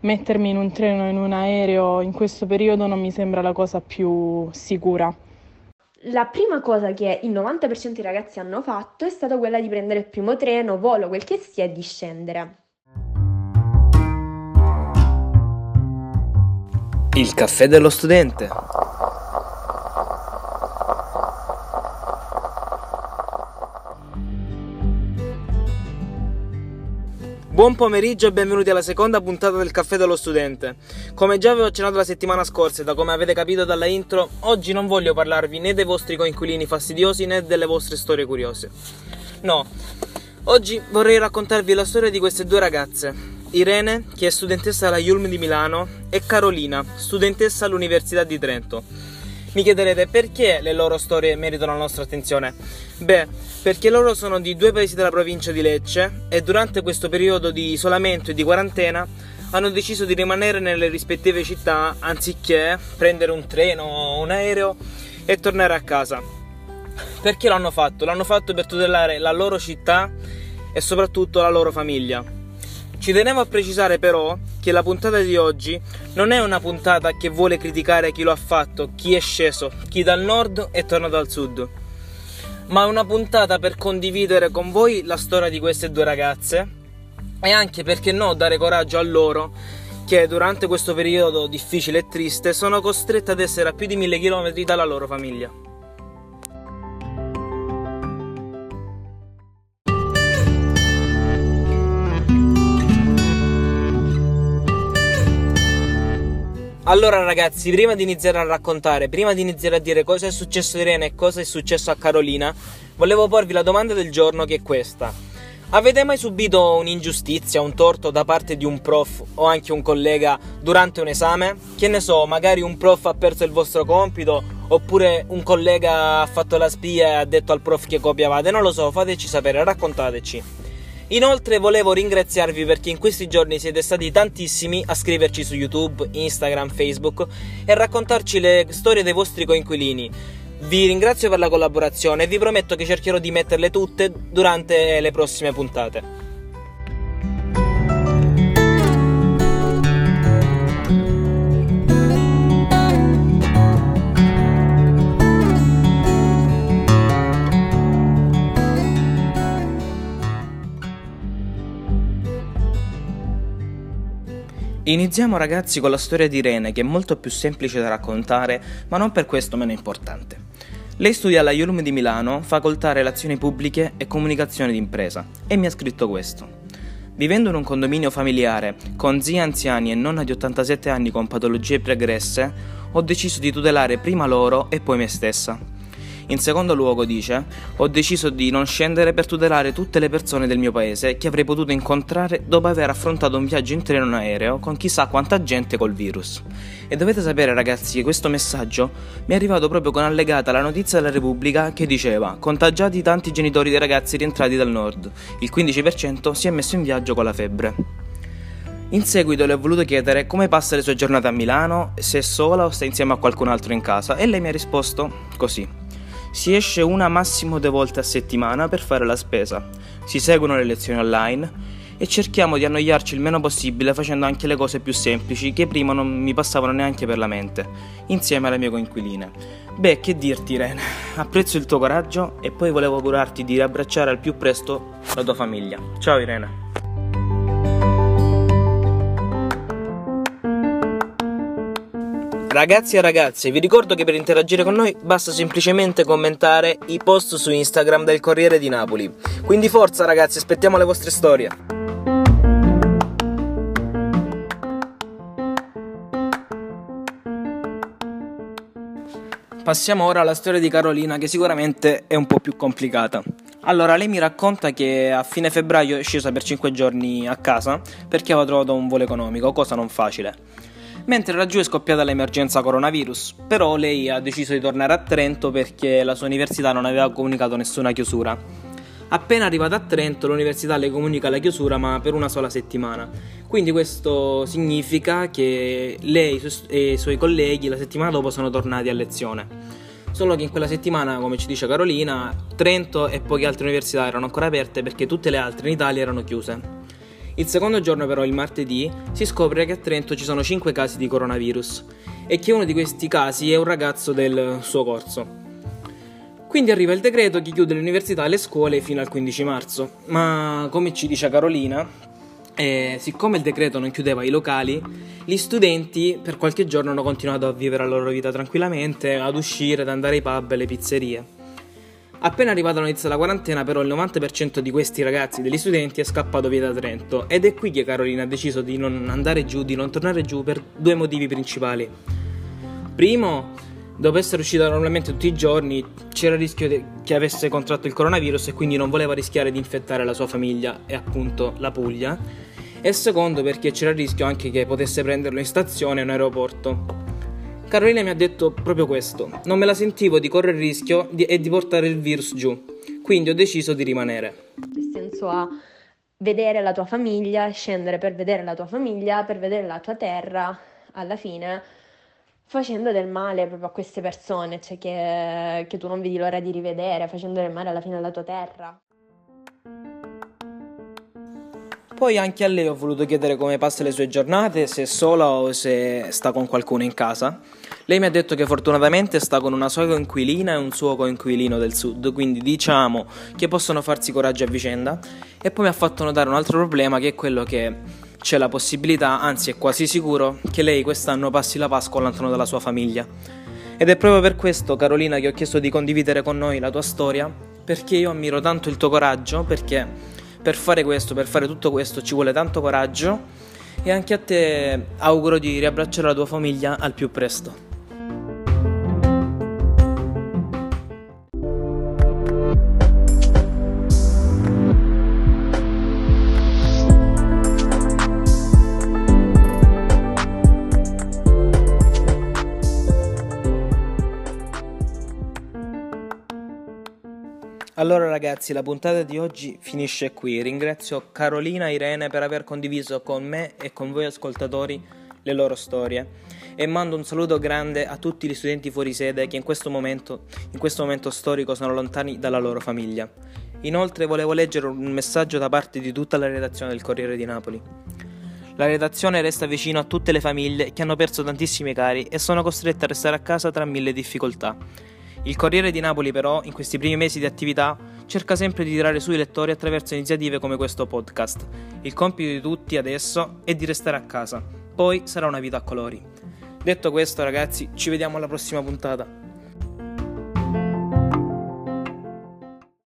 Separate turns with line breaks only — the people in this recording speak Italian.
mettermi in un treno o in un aereo in questo periodo non mi sembra la cosa più sicura.
La prima cosa che il 90% dei ragazzi hanno fatto è stata quella di prendere il primo treno, volo, quel che sia, e di scendere.
Il caffè dello studente. Buon pomeriggio e benvenuti alla seconda puntata del Caffè dello Studente. Come già avevo accennato la settimana scorsa e da come avete capito dalla intro, oggi non voglio parlarvi né dei vostri coinquilini fastidiosi né delle vostre storie curiose. No, oggi vorrei raccontarvi la storia di queste due ragazze. Irene, che è studentessa alla Yulm di Milano, e Carolina, studentessa all'Università di Trento. Mi chiederete perché le loro storie meritano la nostra attenzione? Beh, perché loro sono di due paesi della provincia di Lecce e durante questo periodo di isolamento e di quarantena hanno deciso di rimanere nelle rispettive città anziché prendere un treno o un aereo e tornare a casa. Perché l'hanno fatto? L'hanno fatto per tutelare la loro città e soprattutto la loro famiglia. Ci tenevo a precisare però che la puntata di oggi non è una puntata che vuole criticare chi lo ha fatto, chi è sceso, chi dal nord è tornato al sud, ma è una puntata per condividere con voi la storia di queste due ragazze e anche perché no dare coraggio a loro che durante questo periodo difficile e triste sono costrette ad essere a più di mille chilometri dalla loro famiglia. Allora ragazzi, prima di iniziare a raccontare, prima di iniziare a dire cosa è successo a Irene e cosa è successo a Carolina, volevo porvi la domanda del giorno che è questa. Avete mai subito un'ingiustizia, un torto da parte di un prof o anche un collega durante un esame? Che ne so, magari un prof ha perso il vostro compito oppure un collega ha fatto la spia e ha detto al prof che copiavate? Non lo so, fateci sapere, raccontateci. Inoltre volevo ringraziarvi perché in questi giorni siete stati tantissimi a scriverci su YouTube, Instagram, Facebook e raccontarci le storie dei vostri coinquilini. Vi ringrazio per la collaborazione e vi prometto che cercherò di metterle tutte durante le prossime puntate. Iniziamo ragazzi con la storia di Irene che è molto più semplice da raccontare, ma non per questo meno importante. Lei studia alla IULM di Milano, facoltà Relazioni Pubbliche e Comunicazione d'impresa, e mi ha scritto questo. Vivendo in un condominio familiare, con zii anziani e nonna di 87 anni con patologie pregresse, ho deciso di tutelare prima loro e poi me stessa. In secondo luogo, dice, ho deciso di non scendere per tutelare tutte le persone del mio paese che avrei potuto incontrare dopo aver affrontato un viaggio in treno in aereo con chissà quanta gente col virus. E dovete sapere ragazzi che questo messaggio mi è arrivato proprio con allegata la notizia della Repubblica che diceva contagiati tanti genitori dei ragazzi rientrati dal nord, il 15% si è messo in viaggio con la febbre. In seguito le ho voluto chiedere come passa le sue giornate a Milano, se è sola o sta insieme a qualcun altro in casa e lei mi ha risposto così. Si esce una massimo due volte a settimana per fare la spesa, si seguono le lezioni online e cerchiamo di annoiarci il meno possibile facendo anche le cose più semplici che prima non mi passavano neanche per la mente, insieme alle mie coinquiline. Beh, che dirti Irene, apprezzo il tuo coraggio e poi volevo augurarti di riabbracciare al più presto la tua famiglia. Ciao Irene. Ragazzi e ragazze, vi ricordo che per interagire con noi basta semplicemente commentare i post su Instagram del Corriere di Napoli. Quindi forza ragazzi, aspettiamo le vostre storie. Passiamo ora alla storia di Carolina che sicuramente è un po' più complicata. Allora, lei mi racconta che a fine febbraio è scesa per 5 giorni a casa perché aveva trovato un volo economico, cosa non facile mentre laggiù è scoppiata l'emergenza coronavirus, però lei ha deciso di tornare a Trento perché la sua università non aveva comunicato nessuna chiusura. Appena arrivata a Trento l'università le comunica la chiusura ma per una sola settimana. Quindi questo significa che lei e i suoi colleghi la settimana dopo sono tornati a lezione. Solo che in quella settimana, come ci dice Carolina, Trento e poche altre università erano ancora aperte perché tutte le altre in Italia erano chiuse. Il secondo giorno, però, il martedì, si scopre che a Trento ci sono 5 casi di coronavirus e che uno di questi casi è un ragazzo del suo corso. Quindi arriva il decreto che chiude le università e le scuole fino al 15 marzo. Ma come ci dice Carolina, eh, siccome il decreto non chiudeva i locali, gli studenti per qualche giorno hanno continuato a vivere la loro vita tranquillamente, ad uscire, ad andare ai pub e alle pizzerie. Appena arrivata l'inizio della quarantena, però, il 90% di questi ragazzi, degli studenti, è scappato via da Trento. Ed è qui che Carolina ha deciso di non andare giù, di non tornare giù per due motivi principali. Primo, dopo essere uscita normalmente tutti i giorni, c'era il rischio che avesse contratto il coronavirus e quindi non voleva rischiare di infettare la sua famiglia e appunto la Puglia. E secondo, perché c'era il rischio anche che potesse prenderlo in stazione o in aeroporto. Carolina mi ha detto proprio questo, non me la sentivo di correre il rischio di, e di portare il virus giù, quindi ho deciso di rimanere.
Nel senso a vedere la tua famiglia, scendere per vedere la tua famiglia, per vedere la tua terra, alla fine facendo del male proprio a queste persone, cioè che, che tu non vedi l'ora di rivedere, facendo del male alla fine alla tua terra.
Poi anche a lei ho voluto chiedere come passa le sue giornate, se è sola o se sta con qualcuno in casa. Lei mi ha detto che fortunatamente sta con una sua coinquilina e un suo coinquilino del sud, quindi diciamo che possono farsi coraggio a vicenda. E poi mi ha fatto notare un altro problema che è quello che c'è la possibilità, anzi è quasi sicuro, che lei quest'anno passi la Pasqua all'interno della sua famiglia. Ed è proprio per questo, Carolina, che ho chiesto di condividere con noi la tua storia, perché io ammiro tanto il tuo coraggio, perché per fare questo, per fare tutto questo ci vuole tanto coraggio e anche a te auguro di riabbracciare la tua famiglia al più presto. Allora ragazzi, la puntata di oggi finisce qui. Ringrazio Carolina e Irene per aver condiviso con me e con voi ascoltatori le loro storie e mando un saluto grande a tutti gli studenti fuori sede che in questo momento, in questo momento storico sono lontani dalla loro famiglia. Inoltre volevo leggere un messaggio da parte di tutta la redazione del Corriere di Napoli. La redazione resta vicino a tutte le famiglie che hanno perso tantissimi cari e sono costrette a restare a casa tra mille difficoltà. Il Corriere di Napoli però, in questi primi mesi di attività, cerca sempre di tirare su i lettori attraverso iniziative come questo podcast. Il compito di tutti adesso è di restare a casa, poi sarà una vita a colori. Detto questo ragazzi, ci vediamo alla prossima puntata.